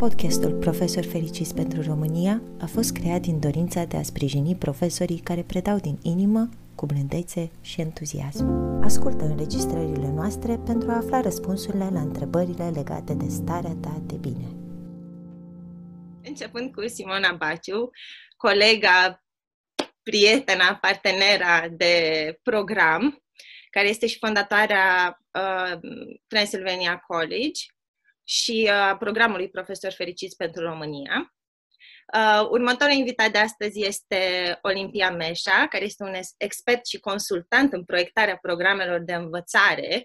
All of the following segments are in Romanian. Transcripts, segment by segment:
Podcastul Profesor Fericiți pentru România a fost creat din dorința de a sprijini profesorii care predau din inimă, cu blândețe și entuziasm. Ascultă înregistrările noastre pentru a afla răspunsurile la întrebările legate de starea ta de bine. Începând cu Simona Baciu, colega, prietena, partenera de program, care este și fondatoarea uh, Transylvania College și uh, programului Profesor Fericiți pentru România. Uh, următorul invitat de astăzi este Olimpia Meșa, care este un expert și consultant în proiectarea programelor de învățare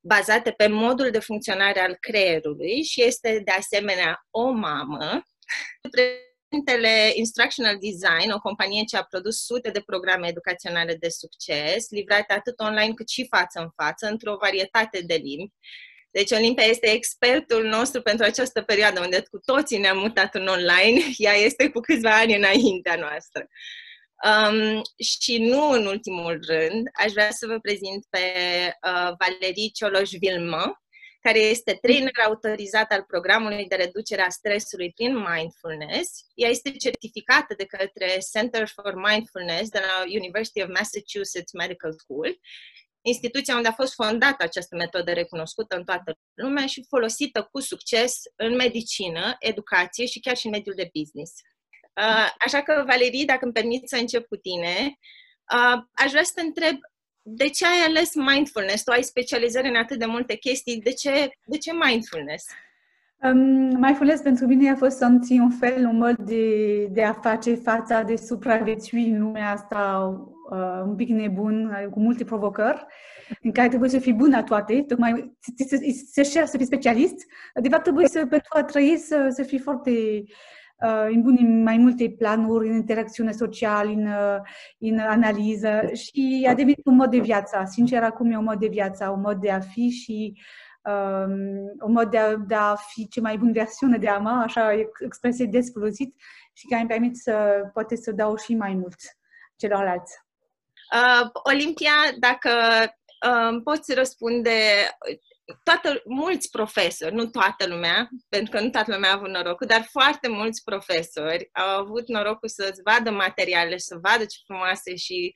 bazate pe modul de funcționare al creierului și este de asemenea o mamă. Președintele Instructional Design, o companie ce a produs sute de programe educaționale de succes, livrate atât online cât și față în față, într-o varietate de limbi, deci Olimpia este expertul nostru pentru această perioadă, unde cu toții ne-am mutat în online. Ea este cu câțiva ani înaintea noastră. Um, și nu în ultimul rând, aș vrea să vă prezint pe uh, Valerie cioloș vilma care este trainer autorizat al programului de reducere a stresului prin mindfulness. Ea este certificată de către Center for Mindfulness de la University of Massachusetts Medical School instituția unde a fost fondată această metodă recunoscută în toată lumea și folosită cu succes în medicină, educație și chiar și în mediul de business. Uh, așa că, Valerii, dacă îmi permiți să încep cu tine, uh, aș vrea să te întreb de ce ai ales mindfulness? Tu ai specializări în atât de multe chestii, de ce, de ce mindfulness? Um, mindfulness pentru mine a fost să un fel, un mod de, de a face fața, de supraviețui în lumea asta uh, un pic nebun, cu multe provocări, în care trebuie să fii bun la toate, tocmai să, să, să, să fii specialist. De fapt, trebuie să, pentru a trăi, să, să fii foarte uh, în bun în mai multe planuri, în interacțiune socială, în, uh, în analiză și a devenit un mod de viață. Sincer, acum e un mod de viață, un mod de a fi și um, un mod de a, de a fi ce mai bun versiune de a mă, așa expresie des folosit și care îmi permit să poate să dau și mai mult celorlalți. Uh, Olimpia, dacă uh, poți răspunde, toată, mulți profesori, nu toată lumea, pentru că nu toată lumea a avut norocul, dar foarte mulți profesori au avut norocul să-ți vadă materiale, să vadă ce frumoase și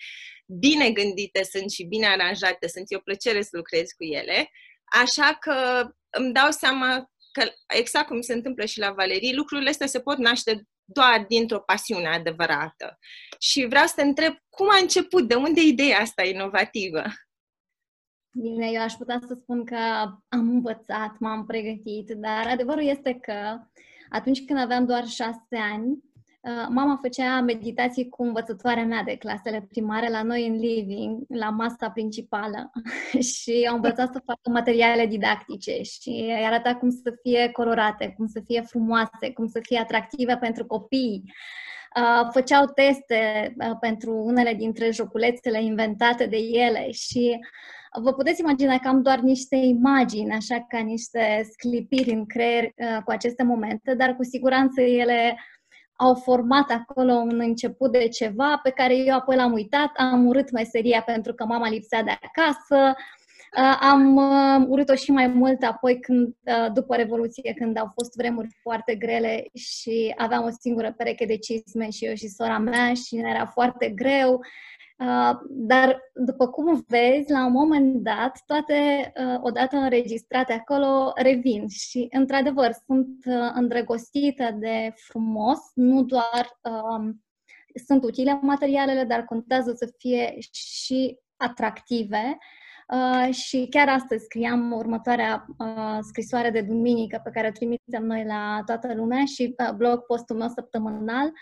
bine gândite sunt și bine aranjate sunt. E o plăcere să lucrezi cu ele. Așa că îmi dau seama că, exact cum se întâmplă și la Valerii, lucrurile astea se pot naște doar dintr-o pasiune adevărată. Și vreau să te întreb cum a început, de unde ideea asta inovativă? Bine, eu aș putea să spun că am învățat, m-am pregătit, dar adevărul este că atunci când aveam doar șase ani, Uh, mama făcea meditații cu învățătoarea mea de clasele primare la noi în living, la masa principală și au învățat să facă materiale didactice și îi arăta cum să fie colorate, cum să fie frumoase, cum să fie atractive pentru copii. Uh, făceau teste uh, pentru unele dintre joculețele inventate de ele și vă puteți imagina că am doar niște imagini, așa ca niște sclipiri în creier cu aceste momente, dar cu siguranță ele au format acolo un început de ceva pe care eu apoi l-am uitat, am urât meseria pentru că mama lipsea de acasă, uh, am uh, urât-o și mai mult apoi când, uh, după Revoluție, când au fost vremuri foarte grele și aveam o singură pereche de cizme și eu și sora mea și ne era foarte greu Uh, dar, după cum vezi, la un moment dat, toate, uh, odată înregistrate acolo, revin. Și, într-adevăr, sunt uh, îndrăgostită de frumos, nu doar um, sunt utile materialele, dar contează să fie și atractive. Uh, și chiar astăzi scriam următoarea uh, scrisoare de duminică pe care o trimitem noi la toată lumea și uh, blog postul meu săptămânal.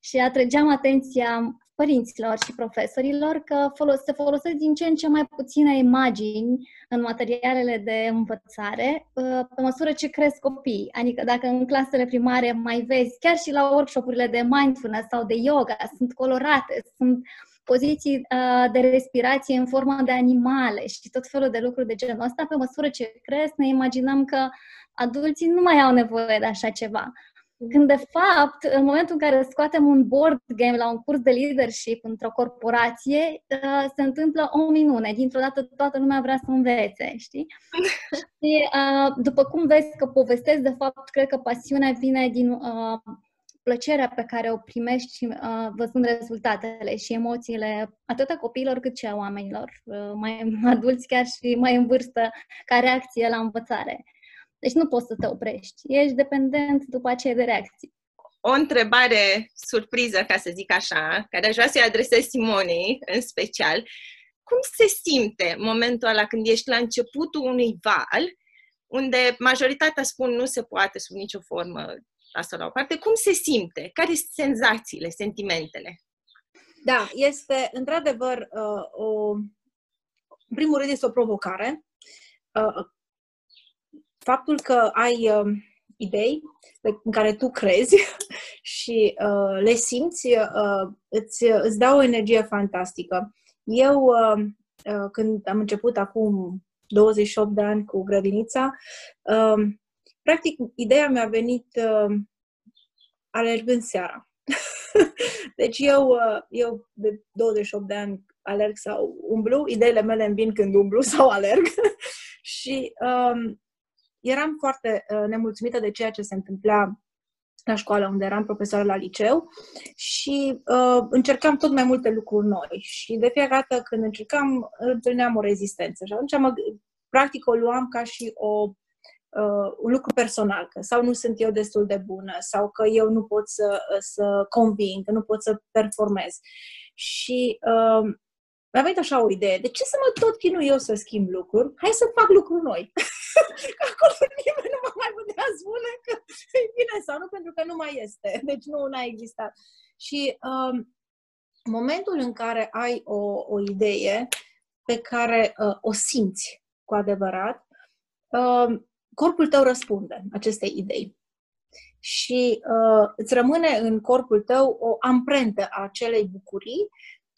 Și atrăgeam atenția părinților și profesorilor că folos- se folosesc din ce în ce mai puține imagini în materialele de învățare uh, pe măsură ce cresc copiii. Adică dacă în clasele primare mai vezi, chiar și la workshopurile de mindfulness sau de yoga, sunt colorate, sunt poziții uh, de respirație în formă de animale și tot felul de lucruri de genul ăsta, pe măsură ce cresc, ne imaginăm că adulții nu mai au nevoie de așa ceva. Când, de fapt, în momentul în care scoatem un board game la un curs de leadership într-o corporație, uh, se întâmplă o minune. Dintr-o dată toată lumea vrea să învețe, știi? și uh, după cum vezi că povestesc, de fapt, cred că pasiunea vine din uh, plăcerea pe care o primești uh, văzând rezultatele și emoțiile atât a copiilor cât și a oamenilor, uh, mai adulți chiar și mai în vârstă, ca reacție la învățare. Deci nu poți să te oprești. Ești dependent după aceea de reacții. O întrebare surpriză, ca să zic așa, care aș vrea să-i adresez Simonei în special. Cum se simte momentul ăla când ești la începutul unui val, unde majoritatea spun nu se poate sub nicio formă asta la o parte, cum se simte? Care sunt senzațiile, sentimentele? Da, este într-adevăr uh, o. În primul rând, este o provocare. Uh, faptul că ai uh, idei în care tu crezi și uh, le simți, uh, îți, îți dau o energie fantastică. Eu, uh, uh, când am început acum 28 de ani cu grădinița, uh, practic, ideea mi-a venit uh, alergând seara. deci eu, uh, eu de 28 de ani alerg sau umblu, ideile mele îmi vin când umblu sau alerg și um, eram foarte uh, nemulțumită de ceea ce se întâmpla la școală unde eram profesor la liceu și uh, încercam tot mai multe lucruri noi și de fiecare dată când încercam întâlneam o rezistență și atunci mă, practic o luam ca și o, uh, un lucru personal, că sau nu sunt eu destul de bună sau că eu nu pot să, să conving, că nu pot să performez. Și uh, mi-a venit așa o idee. De ce să mă tot chinui eu să schimb lucruri? Hai să fac lucruri noi. că acolo nimeni nu mă mai putea spune că e bine sau nu, pentru că nu mai este. Deci nu a existat. Și um, momentul în care ai o, o idee pe care uh, o simți cu adevărat, uh, corpul tău răspunde acestei idei. Și uh, îți rămâne în corpul tău o amprentă a acelei bucurii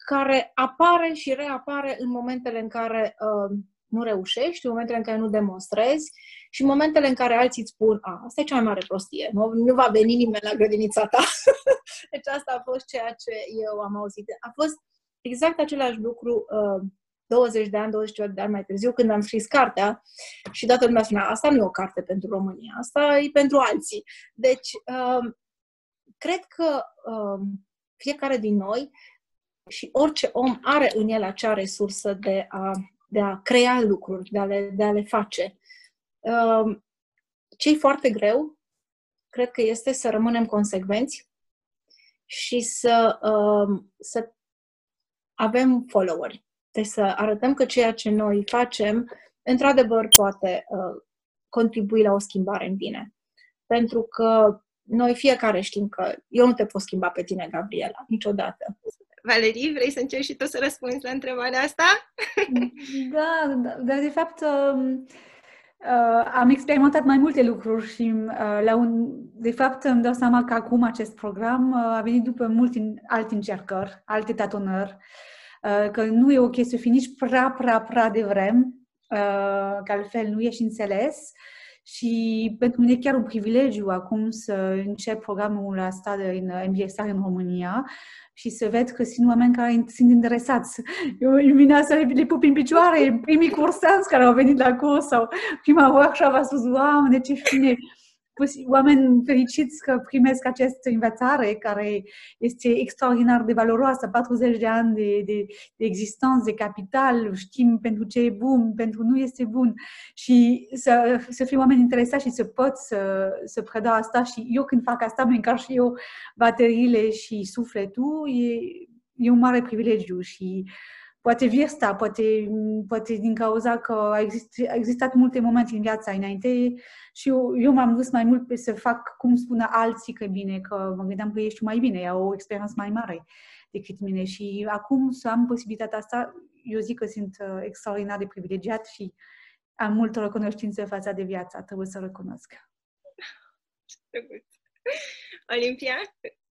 care apare și reapare în momentele în care uh, nu reușești, în momentele în care nu demonstrezi și în momentele în care alții îți spun, a, asta e cea mai mare prostie, nu, nu va veni nimeni la grădinița ta. deci asta a fost ceea ce eu am auzit. A fost exact același lucru uh, 20 de ani, 20 de ani mai târziu, când am scris cartea și toată lumea spunea, asta nu e o carte pentru România, asta e pentru alții. Deci, uh, cred că uh, fiecare din noi și orice om are în el acea resursă de a, de a crea lucruri, de a le, de a le face. Um, ce e foarte greu, cred că este să rămânem consecvenți și să, um, să avem followeri. Deci să arătăm că ceea ce noi facem, într-adevăr, poate uh, contribui la o schimbare în bine. Pentru că noi fiecare știm că eu nu te pot schimba pe tine, Gabriela, niciodată. Valerii, vrei să încerci și tu să răspunzi la întrebarea asta? Da, da dar de fapt um, uh, am experimentat mai multe lucruri și uh, la un, de fapt îmi dau seama că acum acest program uh, a venit după multe alte încercări, alte tatonări, uh, că nu e ok să fii nici prea, prea, prea devreme, uh, că altfel nu ești înțeles. Și pentru mine e chiar un privilegiu acum să încep programul ăsta de în MBA în România, și să ved că sunt oameni care sunt interesați. Eu vine să le pup în picioare, primii cursanți care au venit la curs sau prima workshop a spus, wow, de ce fine! Oameni fericiți că primesc această învățare care este extraordinar de valoroasă, 40 de ani de, de, de existență, de capital, știm pentru ce e bun, pentru nu este bun. Și să, să fie oameni interesați și să pot să, să preda asta. Și eu când fac asta mă încarc și eu bateriile și sufletul, e, e un mare privilegiu și uh, poate vârsta, poate, poate din cauza că a, exist, a existat multe momente în viața înainte și eu, eu m-am dus mai mult pe să fac cum spună alții că bine, că mă gândeam că ești mai bine, au o experiență mai mare decât mine și acum să am posibilitatea asta, eu zic că sunt uh, extraordinar de privilegiat și am multă recunoștință față de viața, trebuie să recunosc. Olimpia?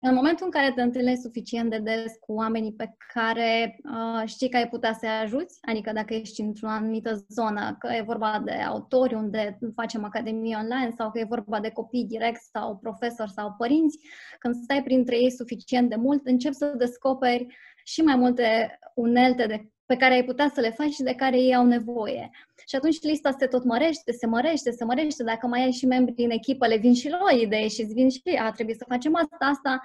În momentul în care te întâlnești suficient de des cu oamenii pe care uh, știi că ai putea să-i ajuți, adică dacă ești într-o anumită zonă, că e vorba de autori unde facem academie online sau că e vorba de copii direct sau profesori sau părinți, când stai printre ei suficient de mult, începi să descoperi și mai multe unelte de pe care ai putea să le faci și de care ei au nevoie. Și atunci lista se tot mărește, se mărește, se mărește. Dacă mai ai și membri din echipă, le vin și lor idei și îți vin și, a, trebuie să facem asta, asta.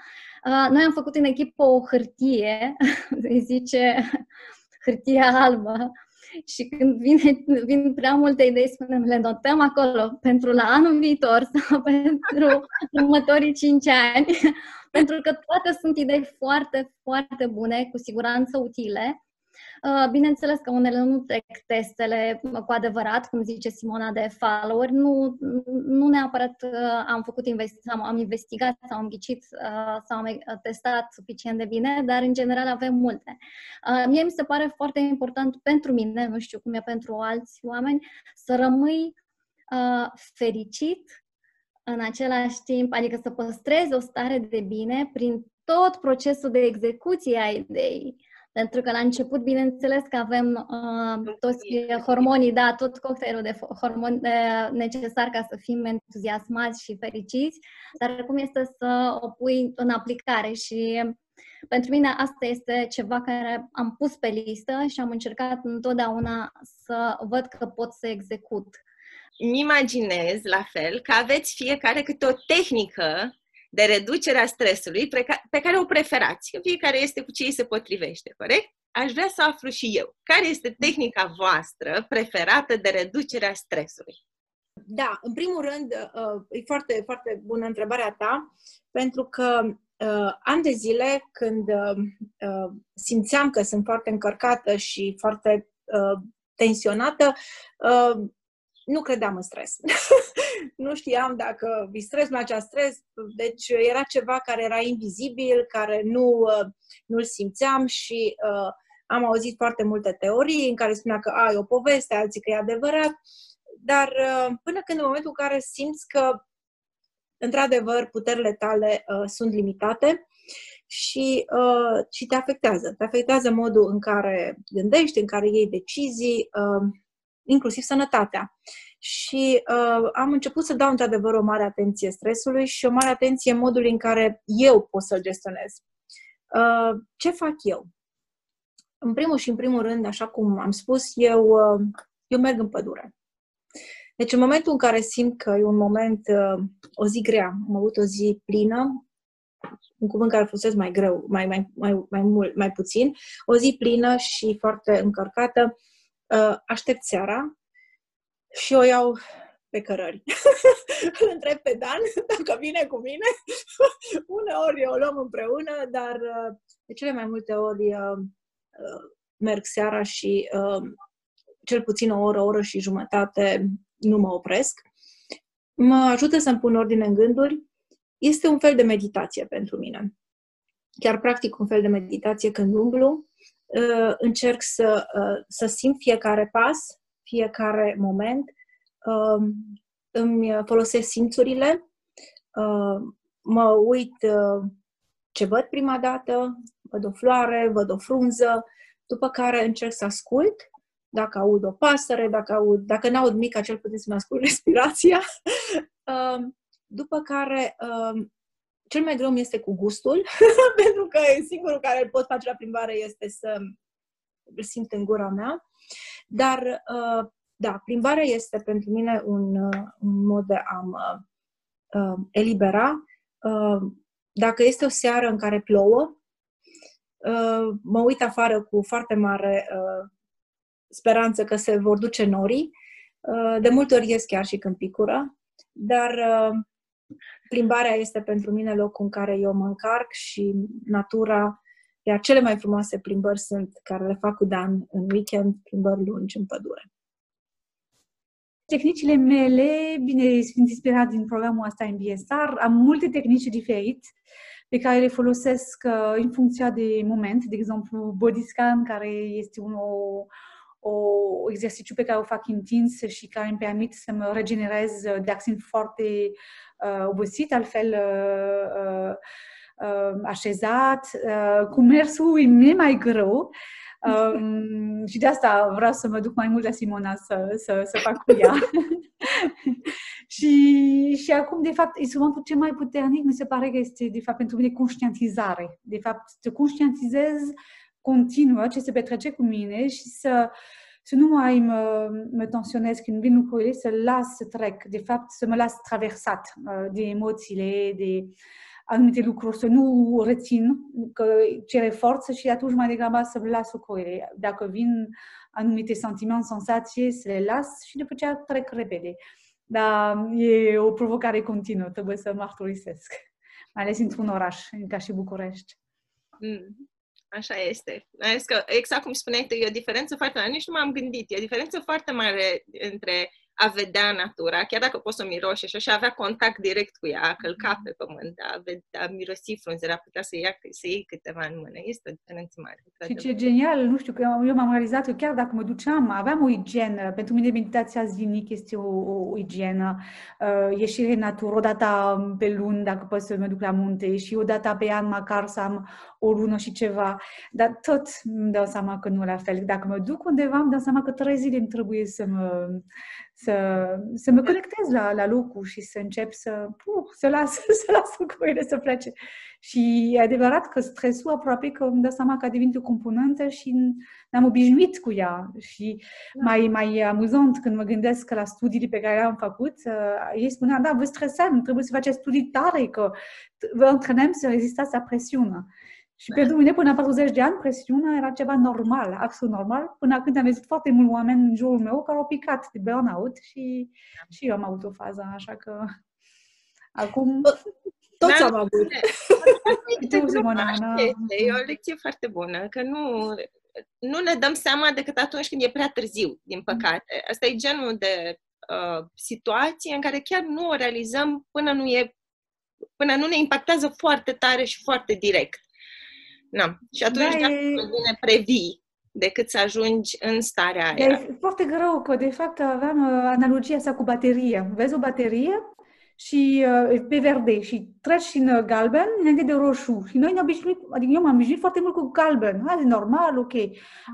noi am făcut în echipă o hârtie, îi zice hârtia albă, și când vine, vin prea multe idei, spunem, le notăm acolo pentru la anul viitor sau pentru următorii cinci ani, pentru că toate sunt idei foarte, foarte bune, cu siguranță utile Uh, bineînțeles că unele nu trec testele cu adevărat, cum zice Simona, de follower. Nu, nu neapărat uh, am făcut investi- am, am investigat sau am ghicit uh, sau am testat suficient de bine, dar în general avem multe. Mie mi se pare foarte important pentru mine, nu știu cum e pentru alți oameni, să rămâi fericit în același timp, adică să păstrezi o stare de bine prin tot procesul de execuție a ideii. Pentru că la început, bineînțeles că avem uh, toți hormonii, da, tot cocktailul de hormoni uh, necesar ca să fim entuziasmați și fericiți, dar cum este să o pui în aplicare și pentru mine asta este ceva care am pus pe listă și am încercat întotdeauna să văd că pot să execut. Îmi imaginez, la fel, că aveți fiecare câte o tehnică de reducere a stresului pe care o preferați. Fiecare este cu ce îi se potrivește, corect? Aș vrea să aflu și eu. Care este tehnica voastră preferată de reducere a stresului? Da, în primul rând, uh, e foarte, foarte bună întrebarea ta, pentru că uh, ani de zile, când uh, uh, simțeam că sunt foarte încărcată și foarte uh, tensionată, uh, nu credeam în stres. nu știam dacă vi stres, nu acea stres, deci era ceva care era invizibil, care nu, uh, nu-l simțeam și uh, am auzit foarte multe teorii în care spunea că ai o poveste, alții că e adevărat, dar uh, până când în momentul în care simți că într-adevăr puterile tale uh, sunt limitate și, uh, și te afectează. Te afectează modul în care gândești, în care iei decizii, uh, inclusiv sănătatea. Și uh, am început să dau într-adevăr o mare atenție stresului și o mare atenție modului în care eu pot să-l gestionez. Uh, ce fac eu? În primul și în primul rând, așa cum am spus, eu, uh, eu merg în pădure. Deci în momentul în care simt că e un moment, uh, o zi grea, am avut o zi plină, un cuvânt care folosesc mai greu, mai, mai, mai, mai, mult, mai puțin, o zi plină și foarte încărcată, uh, aștept seara și o iau pe cărări. Îl întreb pe Dan dacă vine cu mine. Uneori o luăm împreună, dar uh, de cele mai multe ori uh, uh, merg seara și cel puțin o oră, o oră și jumătate nu mă opresc. Mă ajută să-mi pun ordine în gânduri. Este un fel de meditație pentru mine. Chiar practic un fel de meditație când umblu. Încerc să, să simt fiecare pas, fiecare moment, uh, îmi folosesc simțurile, uh, mă uit uh, ce văd prima dată, văd o floare, văd o frunză, după care încerc să ascult, dacă aud o pasăre, dacă, aud, dacă n-aud mica, cel puțin să-mi ascult respirația. după care, cel mai greu mi este cu gustul, pentru că singurul care îl pot face la plimbare este să îl simt în gura mea. Dar, uh, da, plimbarea este pentru mine un, uh, un mod de a mă uh, elibera. Dacă este o seară în care plouă, mă uit afară cu foarte mare speranță că se vor duce norii. De multe ori ies chiar și când picură, dar plimbarea este pentru mine locul în care eu mă încarc și natura iar cele mai frumoase plimbări sunt care le fac cu Dan în weekend, plimbări lungi în pădure. Tehnicile mele, bine, sunt inspirat din programul ăsta MBSR. Am multe tehnici diferite pe care le folosesc uh, în funcție de moment. De exemplu, body scan, care este un o, o exercițiu pe care o fac intens și care îmi permit să mă regenerez uh, dacă sunt foarte uh, obosit. Altfel, uh, uh, uh, așezat, uh, cu mersul e mai greu. Um, și de asta vreau să mă duc mai mult la Simona să, să, să fac cu ea. și, și acum, de fapt, instrumentul cel mai puternic mi se pare că este, de fapt, pentru mine conștientizare. De fapt, să conștientizez continuă ce se petrece cu mine și să, să nu mai mă, mă tensionez când vin lucrurile, să las să trec, de fapt, să mă las traversat uh, de emoțiile, de anumite lucruri, să nu rețin, că cere forță și atunci mai degrabă să las lucrurile. Dacă vin anumite sentimente, senzații, să le las și după aceea trec repede. Dar e o provocare continuă, trebuie să mărturisesc, mai ales într-un oraș ca și București. Mm. Așa este. Că, exact cum spuneai tu, e o diferență foarte mare. Nici nu m-am gândit. E o diferență foarte mare între a vedea natura, chiar dacă poți să o miroși așa, și a avea contact direct cu ea, a călca pe pământ, a, vedea, a mirosi frunzele, a putea să, ia, să iei câteva în mână. Este o diferență mare. Și ce genial, nu știu, că eu m-am realizat că chiar dacă mă duceam, aveam o igienă. Pentru mine meditația zilnic este o, o, o igienă. Uh, ieșire în natură, o dată pe luni, dacă pot să mă duc la munte, și o dată pe an măcar să am o lună și ceva. Dar tot îmi dau seama că nu la fel. Dacă mă duc undeva, îmi dau seama că trei zile îmi trebuie să mă să, să mă conectez la, la lucru și să încep să, puh, să las, să las lucrurile să plece. Și e adevărat că stresul aproape că îmi dă seama că a devenit o componentă și ne-am obișnuit cu ea. Și da. mai, mai amuzant când mă gândesc la studiile pe care le-am făcut, uh, ei spunea, da, vă stresați, trebuie să faceți studii tare, că vă antrenăm să rezistați la presiune. Și pentru mine, până la 40 de ani, presiunea era ceva normal, absolut normal, până când am văzut foarte mulți oameni în jurul meu care au picat de burnout și, și eu am avut o fază, așa că acum... Toți am avut. E o lecție foarte bună, că nu, nu ne dăm seama decât atunci când e prea târziu, din păcate. Asta e genul de uh, situație în care chiar nu o realizăm până nu e până nu ne impactează foarte tare și foarte direct. Na. Și atunci da, e... bine previi decât să ajungi în starea aia. E foarte greu, că de fapt aveam uh, analogia asta cu bateria. Vezi o baterie și uh, pe verde și treci în uh, galben înainte de roșu. Și noi ne obișnuit, adică eu m-am obișnuit foarte mult cu galben. Hai, normal, ok. Ah.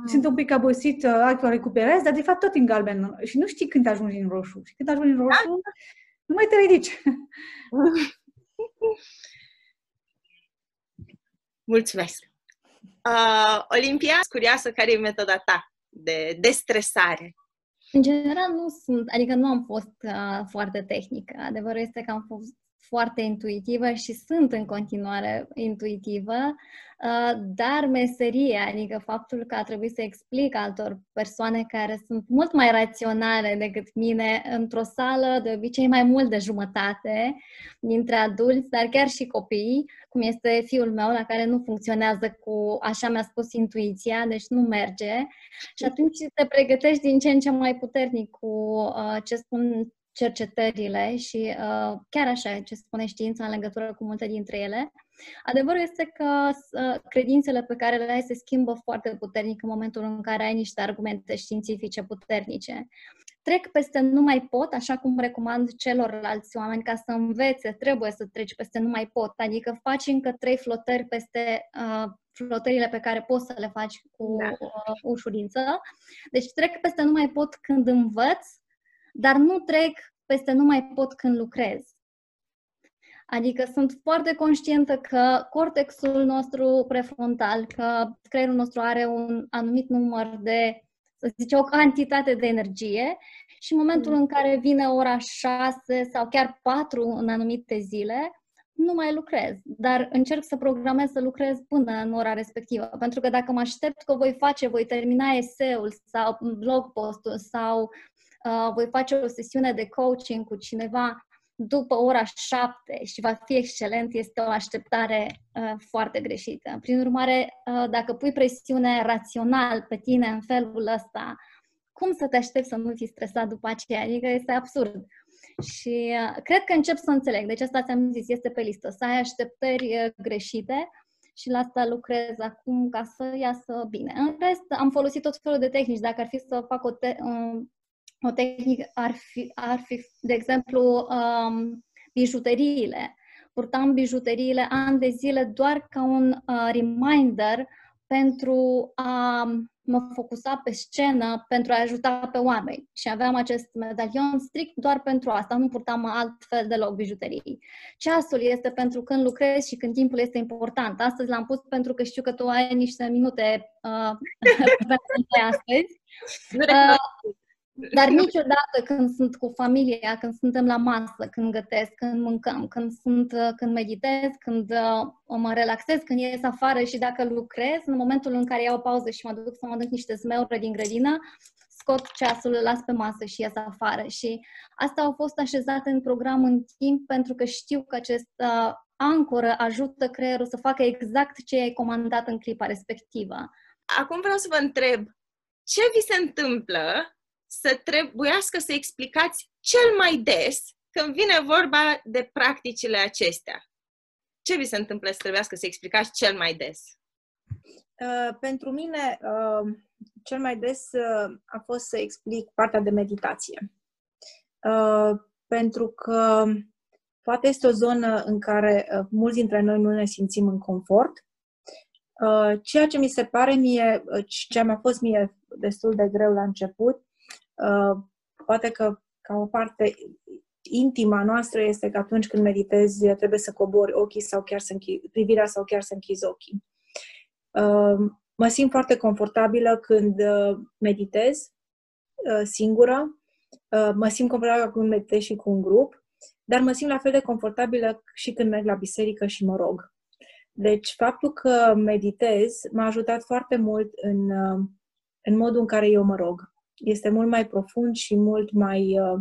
Sunt un pic obosit, altul recuperez, dar de fapt tot în galben. Și nu știi când ajungi în roșu. Și când ajungi în roșu, da? nu mai te ridici. Mulțumesc! Uh, Olimpia, curioasă, care e metoda ta de destresare? În general nu sunt, adică nu am fost uh, foarte tehnică. Adevărul este că am fost foarte intuitivă și sunt în continuare intuitivă, uh, dar meseria, adică faptul că a trebuit să explic altor persoane care sunt mult mai raționale decât mine într-o sală, de obicei mai mult de jumătate dintre adulți, dar chiar și copii, cum este fiul meu, la care nu funcționează cu, așa mi-a spus intuiția, deci nu merge. Și atunci te pregătești din ce în ce mai puternic cu uh, ce spun cercetările și uh, chiar așa ce spune știința în legătură cu multe dintre ele. Adevărul este că uh, credințele pe care le ai se schimbă foarte puternic în momentul în care ai niște argumente științifice puternice. Trec peste nu mai pot, așa cum recomand celorlalți oameni ca să învețe, trebuie să treci peste nu mai pot, adică faci încă trei flotări peste uh, flotările pe care poți să le faci cu da. uh, ușurință. Deci trec peste nu mai pot când învăț, dar nu trec peste nu mai pot când lucrez. Adică sunt foarte conștientă că cortexul nostru prefrontal, că creierul nostru are un anumit număr de, să zice, o cantitate de energie și în momentul mm. în care vine ora 6 sau chiar 4 în anumite zile, nu mai lucrez, dar încerc să programez să lucrez până în ora respectivă. Pentru că dacă mă aștept că voi face, voi termina eseul sau blog postul sau uh, voi face o sesiune de coaching cu cineva după ora 7 și va fi excelent, este o așteptare uh, foarte greșită. Prin urmare, uh, dacă pui presiune rațional pe tine în felul ăsta, cum să te aștepți să nu fii stresat după aceea? Adică este absurd. Și uh, cred că încep să înțeleg. Deci asta ți-am zis, este pe listă. Să ai așteptări uh, greșite și la asta lucrez acum ca să iasă bine. În rest, am folosit tot felul de tehnici. Dacă ar fi să fac o, te- um, o tehnică ar fi, ar fi, de exemplu, um, bijuteriile. purtam bijuteriile ani de zile doar ca un uh, reminder pentru a mă focusa pe scenă pentru a ajuta pe oameni. Și aveam acest medalion strict doar pentru asta, nu purtam altfel deloc bijuterii. Ceasul este pentru când lucrezi și când timpul este important. Astăzi l-am pus pentru că știu că tu ai niște minute uh, astăzi. Uh, dar niciodată când sunt cu familia, când suntem la masă, când gătesc, când mâncăm, când, sunt, când meditez, când uh, mă relaxez, când ies afară și dacă lucrez, în momentul în care iau pauză și mă duc să mă duc niște zmeură din grădină, scot ceasul, îl las pe masă și ies afară. Și asta au fost așezate în program în timp pentru că știu că acest uh, ancoră ajută creierul să facă exact ce ai comandat în clipa respectivă. Acum vreau să vă întreb, ce vi se întâmplă să trebuiască să explicați cel mai des când vine vorba de practicile acestea? Ce vi se întâmplă să trebuiască să explicați cel mai des? Uh, pentru mine, uh, cel mai des uh, a fost să explic partea de meditație. Uh, pentru că poate este o zonă în care uh, mulți dintre noi nu ne simțim în confort. Uh, ceea ce mi se pare mie, uh, ce mi-a fost mie destul de greu la început, Uh, poate că ca o parte intima noastră este că atunci când meditezi trebuie să cobori ochii sau chiar să închizi, privirea sau chiar să închizi ochii. Uh, mă simt foarte confortabilă când uh, meditez singură, mă simt confortabilă când meditez și cu un grup, dar mă simt la fel de confortabilă și când merg la biserică și mă rog. Deci, faptul că meditez m-a ajutat foarte mult în, în modul în care eu mă rog este mult mai profund și mult mai, uh,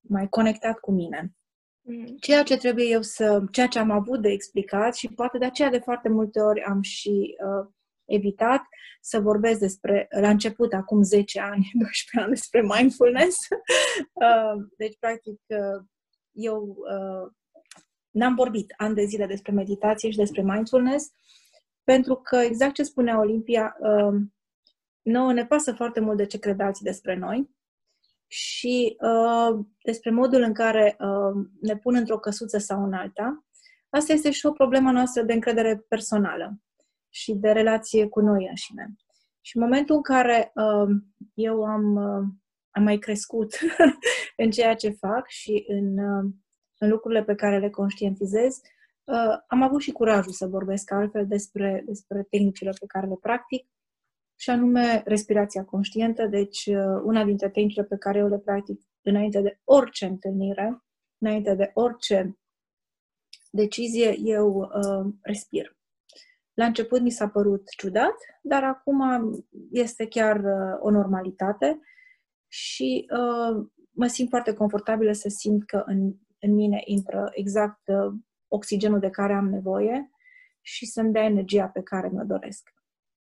mai conectat cu mine. Mm. Ceea ce trebuie eu să, ceea ce am avut de explicat și poate de aceea de foarte multe ori am și uh, evitat să vorbesc despre, la început, acum 10 ani, 12 ani, despre mindfulness. uh, deci, practic, uh, eu uh, n-am vorbit ani de zile despre meditație și despre mindfulness, pentru că, exact ce spunea Olimpia, uh, nouă ne pasă foarte mult de ce cred alții despre noi și uh, despre modul în care uh, ne pun într-o căsuță sau în alta. Asta este și o problemă noastră de încredere personală și de relație cu noi înșine. Și în momentul în care uh, eu am, uh, am mai crescut în ceea ce fac și în, uh, în lucrurile pe care le conștientizez, uh, am avut și curajul să vorbesc altfel despre, despre tehnicile pe care le practic și anume respirația conștientă, deci uh, una dintre tehnicile pe care eu le practic înainte de orice întâlnire, înainte de orice decizie, eu uh, respir. La început mi s-a părut ciudat, dar acum este chiar uh, o normalitate și uh, mă simt foarte confortabilă să simt că în, în mine intră exact uh, oxigenul de care am nevoie și să-mi dea energia pe care mi-o doresc.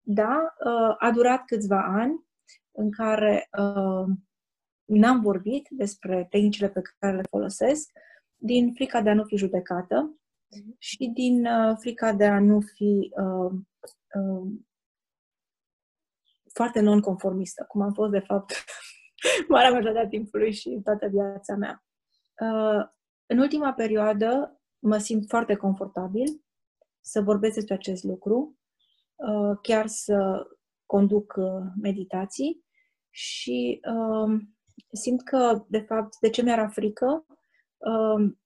Da, uh, a durat câțiva ani în care uh, n-am vorbit despre tehnicile pe care le folosesc, din frica de a nu fi judecată mhm. și din uh, frica de a nu fi uh, uh, foarte nonconformistă, cum am fost, de fapt, marea majoritate a timpului și toată viața mea. Uh, în ultima perioadă mă simt foarte confortabil să vorbesc despre acest lucru Uh, chiar să conduc uh, meditații și um, simt că, de fapt, de ce mi-era frică? Um,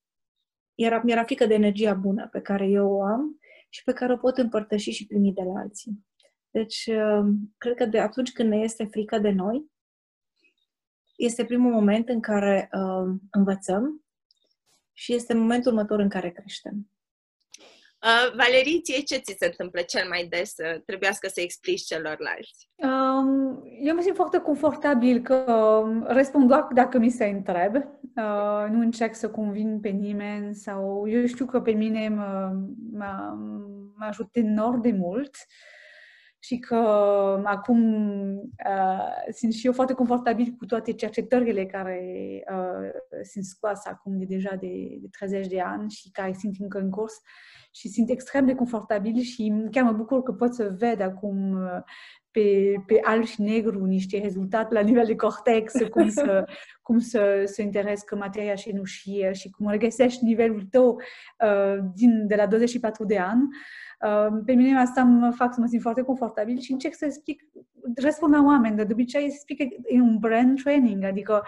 era, mi-era frică de energia bună pe care eu o am și pe care o pot împărtăși și primi de la alții. Deci, um, cred că de atunci când ne este frică de noi, este primul moment în care învățăm și este momentul următor în care creștem. Uh, Valerie, ție ce ți se întâmplă cel mai des să trebuiască să explici celorlalți? Um, eu mă simt foarte confortabil că răspund doar dacă mi se întreb. Uh, nu încerc să convin pe nimeni sau eu știu că pe mine mă, mă, mă ajută enorm de mult și că acum uh, sunt și eu foarte confortabil cu toate cercetările care uh, sunt scoase acum de deja de, de 30 de ani și care sunt încă în curs și sunt extrem de confortabil și chiar mă bucur că pot să ved acum pe, pe alb și negru niște rezultate la nivel de cortex, cum să, cum să, să interescă materia șenușie și cum regăsești nivelul tău uh, din, de la 24 de ani. Uh, pe mine asta mă fac să mă simt foarte confortabil și încerc să explic, răspund la oameni, de obicei explic în un brand training, adică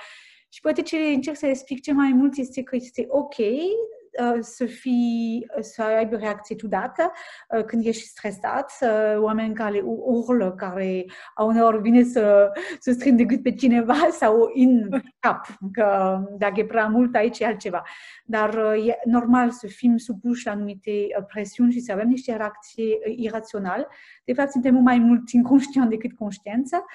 și poate ce încerc să explic ce mai mult este că este ok Uh, să, fii, să aibă reacție ciudată uh, când ești stresat, oameni care urlă, care uneori vine să, să strâng de gât pe cineva sau în cap, că dacă e prea mult aici e altceva. Dar uh, e normal să fim supuși la anumite presiuni și să avem niște reacții iraționale. De fapt, suntem mai mult inconștient decât conștiență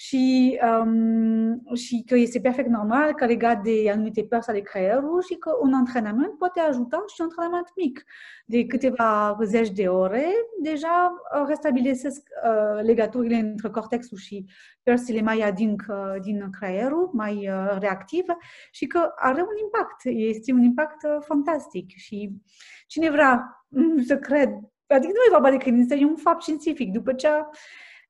și, um, și că este perfect normal că legat de anumite părți ale creierului și că un antrenament poate ajuta și un antrenament mic de câteva zeci de ore deja restabilesc uh, legăturile între cortexul și părțile mai adânc uh, din creierul, mai uh, reactive și că are un impact. Este un impact uh, fantastic și cine vrea să cred, adică nu e vorba de credință, e un fapt științific. După ce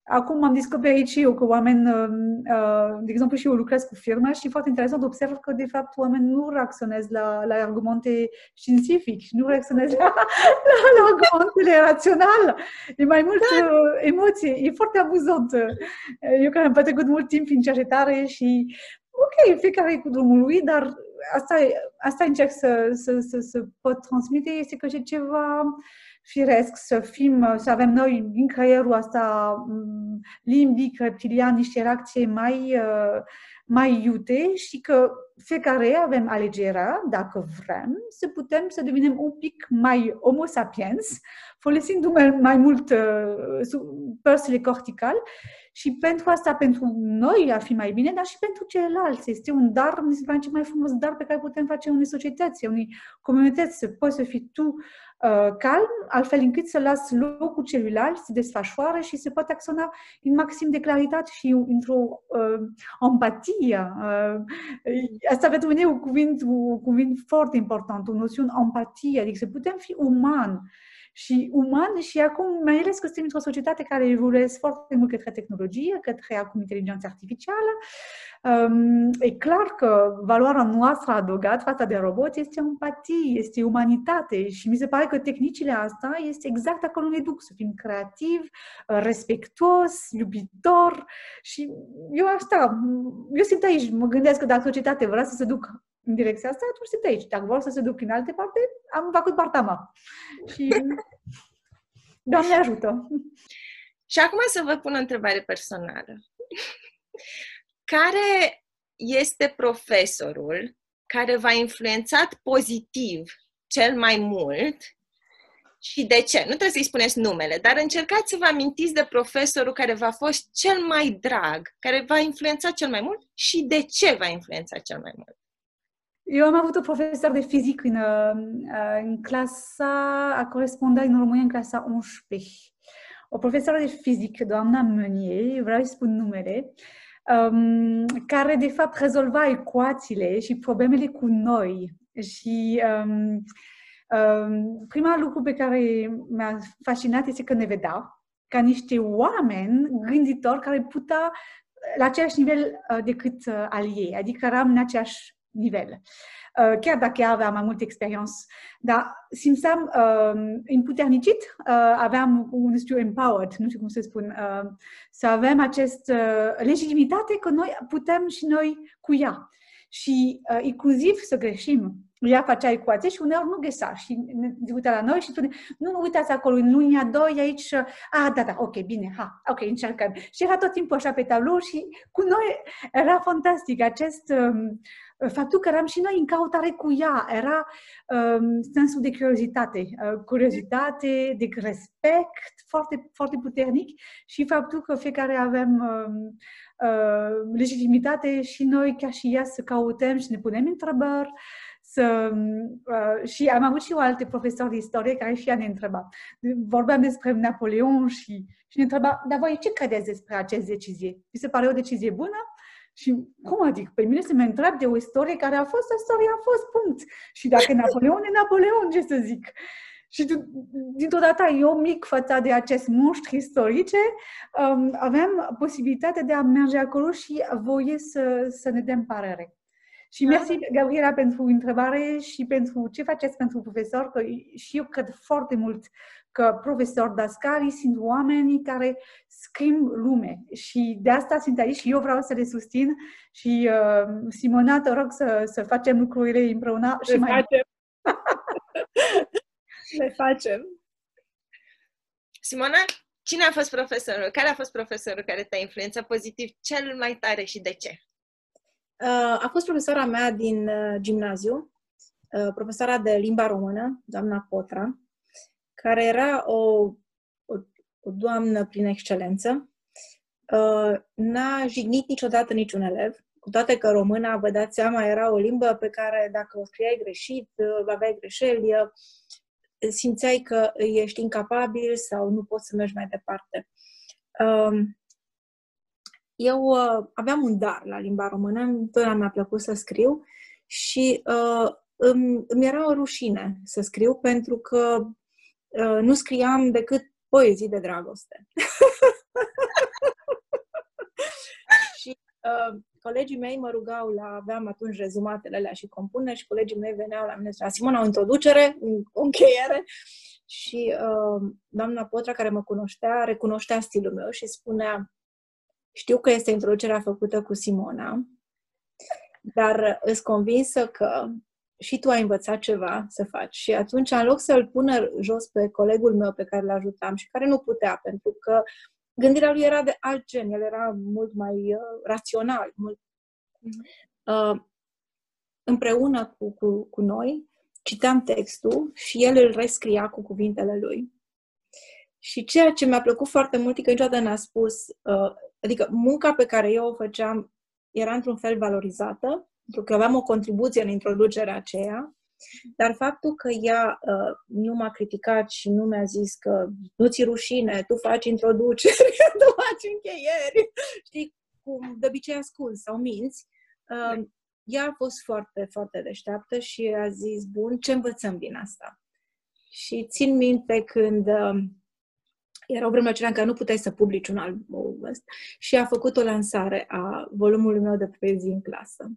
Acum am descoperit și eu că oameni, uh, uh, de exemplu și eu lucrez cu firme și foarte interesant observ că de fapt oameni nu reacționez la, la argumente științifice, nu reacționez la, la, la argumentele raționale. E mai mult da. uh, emoție. E foarte amuzant. Eu care am petrecut mult timp în cercetare și ok, fiecare e cu drumul lui, dar asta, asta încerc să, să, să, să pot transmite este că e ceva firesc să fim, să avem noi din creierul asta mm, limbic, reptilian, niște reacții mai, uh, mai iute și că fiecare avem alegerea, dacă vrem, să putem să devenim un pic mai homo sapiens, folosind mai mult uh, părțile corticale și pentru asta, pentru noi a fi mai bine, dar și pentru ceilalți. Este un dar, mi se pare cel mai frumos dar pe care putem face unei societăți, unei comunități, să poți să fii tu uh, calm, altfel încât să las locul celuilalt să desfășoare și să poate acționa în maxim de claritate și într-o uh, empatie. Uh, asta pentru mine e un cuvânt, un cuvânt foarte important, o noțiune empatie, adică să putem fi uman și uman și acum, mai ales că suntem într-o societate care evoluează foarte mult către tehnologie, către acum inteligență artificială, um, e clar că valoarea noastră adăugată față de robot este empatie, este umanitate și mi se pare că tehnicile astea este exact acolo ne duc, să fim creativ, respectuos, iubitor și eu asta, eu simt aici, mă gândesc că dacă societatea vrea să se ducă în direcția asta, atunci sunt aici. Dacă vor să se duc în alte parte, am făcut partea mea. Și Doamne ajută! Și acum să vă pun o întrebare personală. Care este profesorul care v-a influențat pozitiv cel mai mult și de ce? Nu trebuie să-i spuneți numele, dar încercați să vă amintiți de profesorul care v-a fost cel mai drag, care v-a influențat cel mai mult și de ce v-a influențat cel mai mult. Eu am avut o profesor de fizic în, uh, în clasa, a corespondat în România în clasa 11. O profesoară de fizic, doamna Meunier, vreau să spun numele, um, care de fapt rezolva ecuațiile și problemele cu noi. Și um, um, prima lucru pe care mi-a fascinat este că ne vedea ca niște oameni gânditori care putea la același nivel uh, decât uh, al ei, adică eram în aceeași nivel. Uh, chiar dacă aveam mai multă experiență. Dar simțeam uh, împuternicit, uh, aveam, nu știu, empowered, nu știu cum să spun, uh, să avem această uh, legitimitate că noi putem și noi cu ea. Și uh, inclusiv să greșim. Ea facea ecuație și uneori nu găsa și se uita la noi și spune, nu, nu uitați acolo, în linia 2 aici, ah, da, da, ok, bine, ha, ok, încercăm. Și era tot timpul așa pe tablou și cu noi era fantastic acest um, faptul că eram și noi în căutare cu ea, era um, sensul de curiozitate, uh, curiozitate, de respect foarte, foarte puternic și faptul că fiecare avem um, uh, legitimitate și noi, ca și ea, să căutăm și ne punem întrebări, să, uh, și am avut și o alte profesori de istorie care și ea ne întreba. Vorbeam despre Napoleon și, și ne întreba, dar voi ce credeți despre această decizie? Vi se pare o decizie bună? Și cum adică? Pe mine se mă întreb de o istorie care a fost, istoria a fost, punct. Și dacă Napoleon e Napoleon, ce să zic? Și dintr-o dată eu, mic față de acest monștri istorice, um, aveam posibilitatea de a merge acolo și voie să, să ne dăm părere. Și mersi, Gabriela, pentru întrebare și pentru ce faceți pentru profesor, că și eu cred foarte mult că profesori dascali sunt oameni care schimb lume și de asta sunt aici și eu vreau să le susțin și uh, Simona, te rog să, să facem lucrurile împreună și mai facem. le facem. Simona, cine a fost profesorul? Care a fost profesorul care te-a influențat pozitiv cel mai tare și de ce? Uh, a fost profesora mea din uh, gimnaziu, uh, profesora de limba română, doamna Potra, care era o, o, o doamnă prin excelență. N-a jignit niciodată niciun elev, cu toate că româna, vă dați seama, era o limbă pe care dacă o scriai greșit, aveai greșeli, simțeai că ești incapabil sau nu poți să mergi mai departe. Um, eu uh, aveam un dar la limba română, întotdeauna mi-a plăcut să scriu și uh, îmi, îmi era o rușine să scriu pentru că uh, nu scriam decât poezii de dragoste. și uh, colegii mei mă rugau la, aveam atunci rezumatele alea și compuneri și colegii mei veneau la mine, Simona, o introducere, o încheiere și uh, doamna Potra, care mă cunoștea, recunoștea stilul meu și spunea știu că este introducerea făcută cu Simona, dar îți convinsă că și tu ai învățat ceva să faci. Și atunci, în loc să-l pună jos pe colegul meu pe care l ajutam și care nu putea, pentru că gândirea lui era de alt gen, el era mult mai uh, rațional. Mult, uh, împreună cu, cu, cu noi, citeam textul și el îl rescria cu cuvintele lui. Și ceea ce mi-a plăcut foarte mult e că niciodată n-a spus, uh, adică munca pe care eu o făceam era într-un fel valorizată, pentru că aveam o contribuție în introducerea aceea, dar faptul că ea uh, nu m-a criticat și nu mi-a zis că nu ți rușine, tu faci introduceri, tu faci încheieri, știi, cum de obicei ascunzi sau minți, uh, ea a fost foarte, foarte deșteaptă și a zis, bun, ce învățăm din asta? Și țin minte când uh, era o vreme acelea în care nu puteai să publici un album ăsta și a făcut o lansare a volumului meu de poezii în clasă.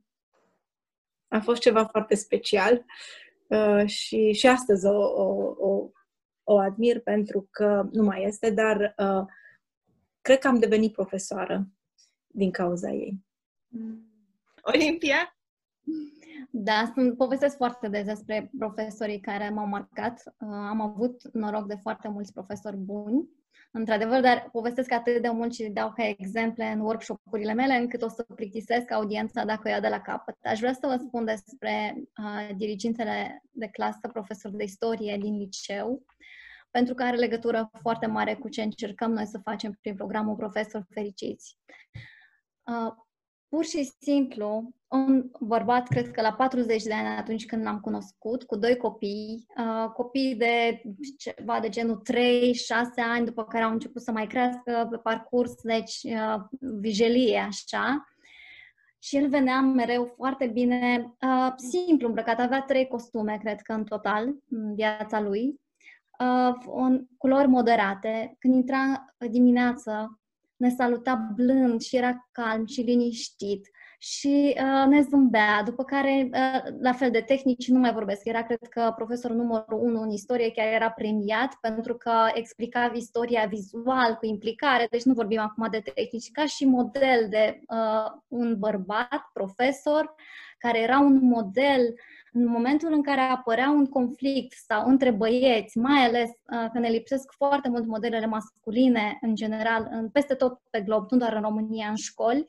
A fost ceva foarte special uh, și, și astăzi o, o, o, o admir pentru că nu mai este, dar uh, cred că am devenit profesoară din cauza ei. Olimpia? Da, sunt, povestesc foarte des despre profesorii care m-au marcat. Uh, am avut noroc de foarte mulți profesori buni într-adevăr, dar povestesc atât de mult și dau ca exemple în workshop-urile mele, încât o să plictisesc audiența dacă o ia de la capăt. Aș vrea să vă spun despre uh, dirigintele de clasă, profesor de istorie din liceu, pentru că are legătură foarte mare cu ce încercăm noi să facem prin programul Profesor Fericiți. Uh, pur și simplu, un bărbat, cred că la 40 de ani atunci când l-am cunoscut, cu doi copii, uh, copii de ceva de genul 3-6 ani, după care au început să mai crească pe parcurs, deci uh, vijelie așa. Și el venea mereu foarte bine, uh, simplu îmbrăcat, avea trei costume, cred că în total, în viața lui, uh, în culori moderate. Când intra dimineață, ne saluta blând și era calm și liniștit și uh, ne zâmbea, după care, uh, la fel de tehnici, nu mai vorbesc. Era, cred că, profesorul numărul unu în istorie, chiar era premiat pentru că explica istoria vizual, cu implicare, deci nu vorbim acum de tehnici, ca și model de uh, un bărbat, profesor, care era un model în momentul în care apărea un conflict sau între băieți, mai ales uh, că ne lipsesc foarte mult modelele masculine în general, în, peste tot pe glob, nu doar în România, în școli,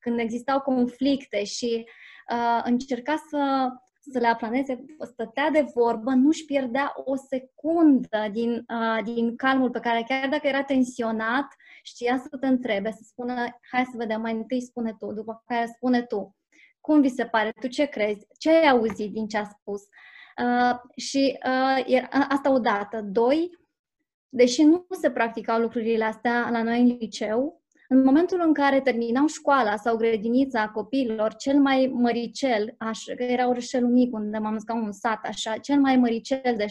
când existau conflicte și uh, încerca să, să le aplaneze, stătea de vorbă, nu-și pierdea o secundă din, uh, din calmul pe care, chiar dacă era tensionat, știa să te întrebe, să spună, hai să vedem, mai întâi spune tu, după care spune tu Cum vi se pare? Tu ce crezi? Ce ai auzit din ce a spus? Uh, și uh, asta odată. Doi, deși nu se practicau lucrurile astea la noi în liceu, în momentul în care terminau școala sau grădinița copiilor, cel mai măricel, așa, că era orășelul mic unde m-am născut un sat, așa, cel mai măricel de 6-7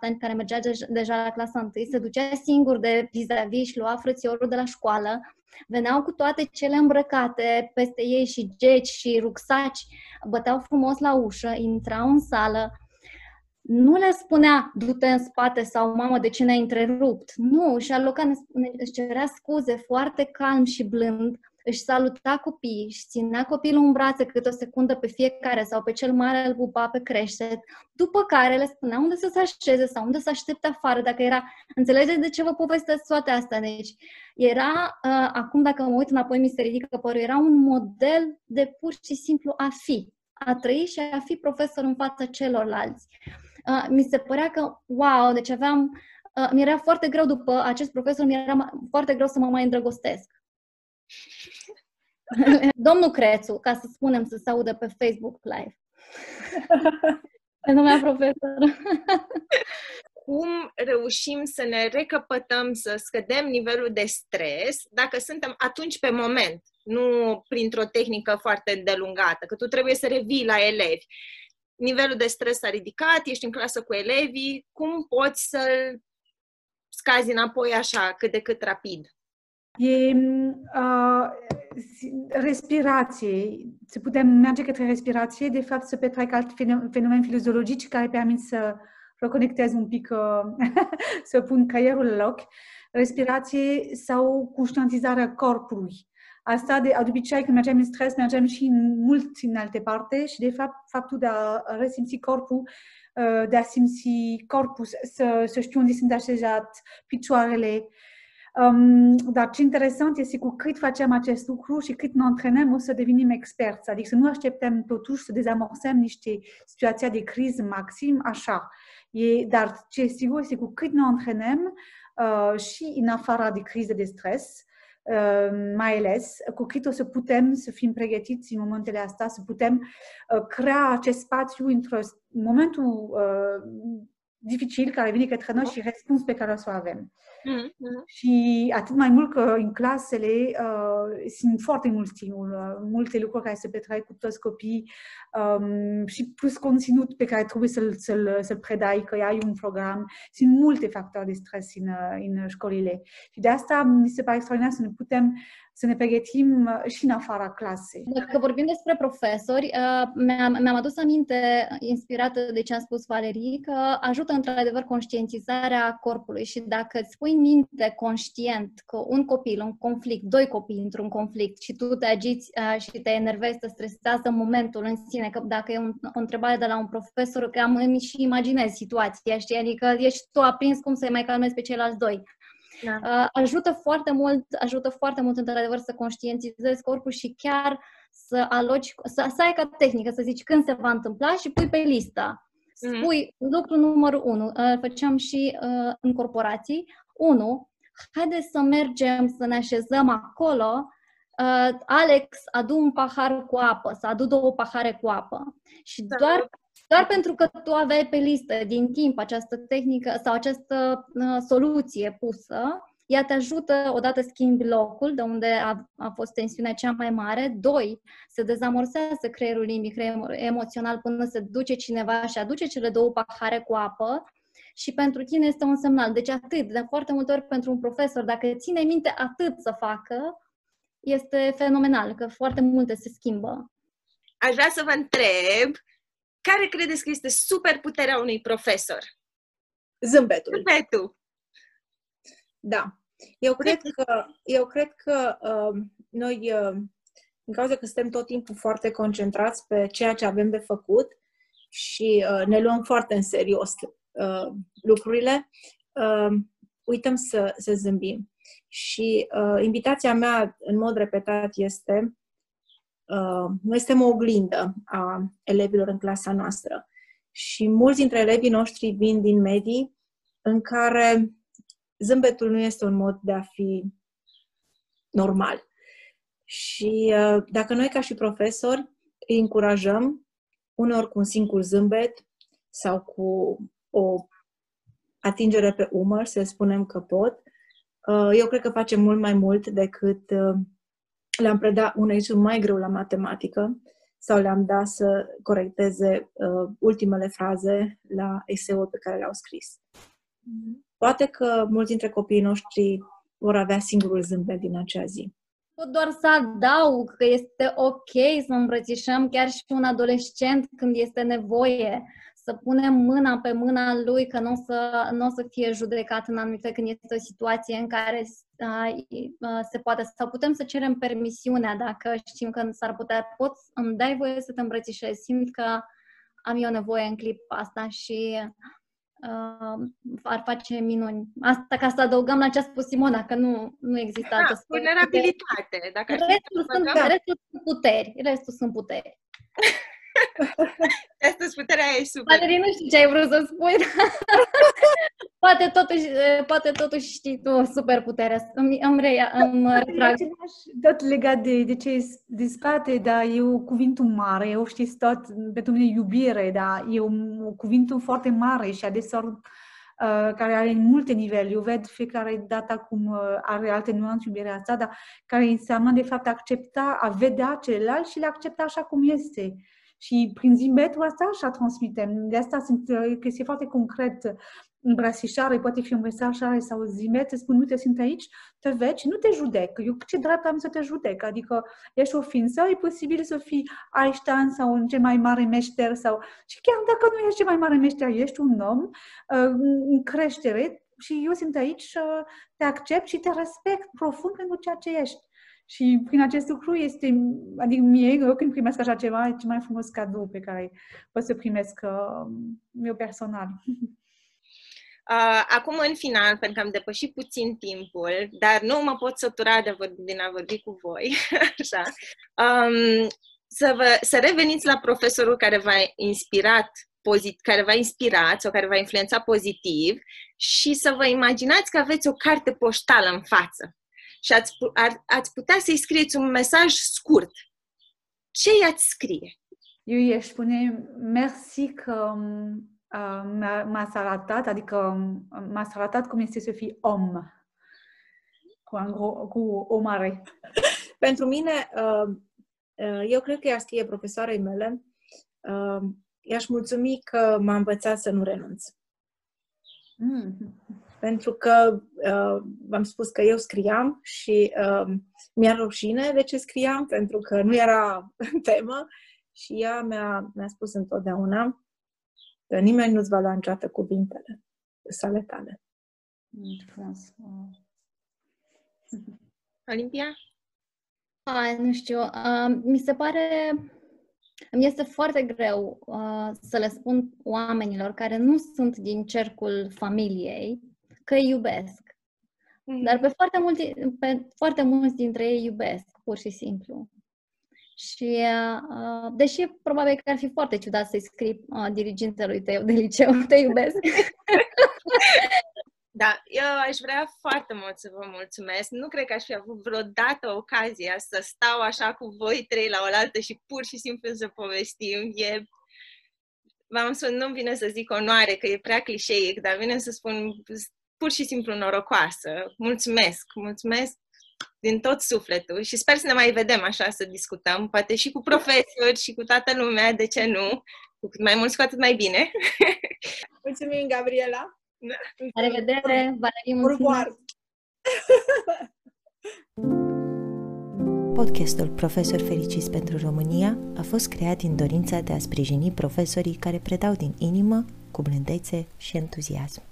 ani care mergea deja la clasa 1, se ducea singur de vis-a-vis și lua frățiorul de la școală, veneau cu toate cele îmbrăcate peste ei și geci și rucsaci, băteau frumos la ușă, intrau în sală, nu le spunea du-te în spate sau mamă de ce ne-ai întrerupt. Nu, și aloca, își cerea scuze foarte calm și blând, își saluta copiii, își ținea copilul în brațe câte o secundă pe fiecare sau pe cel mare îl pupa pe creștet, după care le spunea unde să se așeze sau unde să aștepte afară, dacă era... Înțelegeți de ce vă povestesc toate astea? Deci era, uh, acum dacă mă uit înapoi, mi se ridică părul, era un model de pur și simplu a fi, a trăi și a fi profesor în fața celorlalți uh, mi se părea că, wow, deci aveam, uh, mi era foarte greu după acest profesor, mi era foarte greu să mă mai îndrăgostesc. Domnul Crețu, ca să spunem, să se audă pe Facebook Live. pe numea profesor. cum reușim să ne recăpătăm, să scădem nivelul de stres dacă suntem atunci pe moment, nu printr-o tehnică foarte delungată, că tu trebuie să revii la elevi nivelul de stres s-a ridicat, ești în clasă cu elevii, cum poți să-l scazi înapoi așa, cât de cât rapid? E uh, respirație. Se putem merge către respirație, de fapt să petrec alt fenomen filozofic care permit să reconectez un pic, uh, să pun caierul la loc. Respirație sau conștientizarea corpului. Asta, de, de obicei, când mergem în stres, mergem și în mult în alte parte și, de fapt, faptul de a resimți corpul, uh, de a simți corpul, să, să știu unde sunt așezat, picioarele. Um, dar ce interesant este cu cât facem acest lucru și cât ne antrenăm, o să devenim experți. Adică să nu așteptăm totuși să dezamorsăm niște situații de criză maxim, așa. E, dar ce e sigur este cu cât ne antrenăm uh, și în afara de criză de stres, Ehm, mai ales cu cât o să putem să fim pregătiți în momentele astea, să putem uh, crea acest spațiu într-un momentul uh, dificil care vine către noi și răspuns pe care o să o avem. Mm-hmm. Și atât mai mult că în clasele uh, sunt foarte mult stimul, uh, multe lucruri care se petrec cu toți copiii um, și plus conținut pe care trebuie să-l, să-l, să-l predai, că ai un program. Sunt multe factori de stres în, în școlile. Și de asta mi se pare extraordinar să ne putem să ne pregătim uh, și în afara clasei. Dacă vorbim despre profesori, uh, mi-am, mi-am adus aminte, inspirată de ce a spus Valerii, că ajută într-adevăr conștientizarea corpului și dacă îți pui în minte conștient că un copil, un conflict, doi copii într-un conflict și tu te agiți uh, și te enervezi, te stresează momentul în sine, că dacă e un, o întrebare de la un profesor, că am îmi și imaginez situația, știi, adică ești tu aprins cum să-i mai calmezi pe ceilalți doi. Da. Uh, ajută foarte mult, ajută foarte mult într-adevăr să conștientizezi corpul și chiar să aloci, să, să ai ca tehnică, să zici când se va întâmpla și pui pe lista. Mm-hmm. Spui lucru numărul unu, uh, făceam și uh, în corporații. Unu, haide să mergem să ne așezăm acolo uh, Alex, adu un pahar cu apă, să adu două pahare cu apă. Și da. doar doar pentru că tu aveai pe listă din timp această tehnică sau această uh, soluție pusă, ea te ajută, odată schimbi locul de unde a, a fost tensiunea cea mai mare, doi, se dezamorsează creierul limbic, creierul emoțional până se duce cineva și aduce cele două pahare cu apă și pentru tine este un semnal. Deci atât, de foarte multe ori pentru un profesor, dacă ține minte atât să facă, este fenomenal, că foarte multe se schimbă. Aș vrea să vă întreb care credeți că este super puterea unui profesor? Zâmbetul. Zâmbetul. Da. Eu cred că, eu cred că uh, noi, uh, în cauza că suntem tot timpul foarte concentrați pe ceea ce avem de făcut și uh, ne luăm foarte în serios uh, lucrurile, uh, uităm să, să zâmbim. Și uh, invitația mea, în mod repetat, este Uh, noi suntem o oglindă a elevilor în clasa noastră și mulți dintre elevii noștri vin din medii în care zâmbetul nu este un mod de a fi normal. Și uh, dacă noi ca și profesori îi încurajăm, uneori cu un singur zâmbet sau cu o atingere pe umăr, să spunem că pot. Uh, eu cred că facem mult mai mult decât uh, le-am predat unei mai greu la matematică sau le-am dat să corecteze uh, ultimele fraze la eseul pe care le-au scris. Mm-hmm. Poate că mulți dintre copiii noștri vor avea singurul zâmbet din acea zi. Pot doar să adaug că este ok să îmbrățișăm chiar și un adolescent când este nevoie, să punem mâna pe mâna lui, că nu o să, n-o să fie judecat în anumite când este o situație în care uh, se poate, sau putem să cerem permisiunea dacă știm că s-ar putea, pot, îmi dai voie să te îmbrățișez, simt că am eu nevoie în clipa asta și uh, ar face minuni. Asta ca să adăugăm la ce a spus Simona, că nu, nu există da, altă vulnerabilitate. Dacă restul, sunt, da. restul sunt puteri. Restul sunt puteri. Asta puterea e super. Valerii, nu știu ce ai vrut să spui. poate, totuși, poate totuși știi tu super puterea. Îmi, îmi, rea, îmi retrag. Tot legat de, de ce e din spate, dar e o cuvintul mare. Eu știți tot, pentru mine iubire, dar e un, cuvintul foarte mare și adeseori Uh, care are multe nivele. Eu ved fiecare dată cum uh, are alte nuanțe iubirea asta, dar care înseamnă de fapt accepta, a vedea celălalt și le accepta așa cum este. Și prin zimbetul ăsta așa transmitem. De asta sunt uh, chestii foarte concret. Îmbrățișare, poate fi îmbrățișare sau zimbet, să spun, uite, sunt aici, te veci, nu te judec. Eu ce drept am să te judec? Adică ești o ființă, e posibil să fii Einstein sau un cel mai mare meșter sau... Și chiar dacă nu ești cel mai mare meșter, ești un om uh, în creștere și eu sunt aici și te accept și te respect profund pentru ceea ce ești. Și prin acest lucru este, adică mie, eu când primesc așa ceva, e cel mai frumos cadou pe care pot să primesc uh, eu personal. Uh, acum, în final, pentru că am depășit puțin timpul, dar nu mă pot sătura de vorbi, din a vorbi cu voi, așa, um, să, vă, să reveniți la profesorul care v-a inspirat pozit, care v-a inspirat sau care v-a influențat pozitiv și să vă imaginați că aveți o carte poștală în față și ați, ar, ați putea să-i scrieți un mesaj scurt. Ce i-ați scrie? Eu i-aș spune mersi că uh, m-ați arătat, adică m-ați arătat cum este să fii om. Cu, cu o mare. Pentru mine, uh, uh, eu cred că i-aș scrie profesoarei mele, uh, i-aș mulțumi că m-a învățat să nu renunț. Mm pentru că uh, v-am spus că eu scriam și uh, mi-a rușine de ce scriam, pentru că nu era temă și ea mi-a, mi-a spus întotdeauna că nimeni nu-ți va lua niciodată cuvintele sale tale. Frumos. Olimpia? Ai, nu știu, uh, mi se pare îmi este foarte greu uh, să le spun oamenilor care nu sunt din cercul familiei că îi iubesc. Mm-hmm. Dar pe foarte, multi, pe foarte mulți dintre ei iubesc, pur și simplu. Și, uh, deși probabil că ar fi foarte ciudat să-i scrii uh, dirigintelui tău de liceu, te iubesc. Da, eu aș vrea foarte mult să vă mulțumesc. Nu cred că aș fi avut vreodată ocazia să stau așa cu voi trei la oaltă și pur și simplu să povestim. E v-am spus, nu vine să zic onoare, că e prea clișeic, dar vine să spun pur și simplu norocoasă. Mulțumesc, mulțumesc din tot sufletul și sper să ne mai vedem așa să discutăm, poate și cu profesori și cu toată lumea, de ce nu? Cu cât mai mulți, cu atât mai bine. Mulțumim, Gabriela! La revedere! Valerie, mulțumesc! Podcastul Profesor Fericiți pentru România a fost creat din dorința de a sprijini profesorii care predau din inimă, cu blândețe și entuziasm.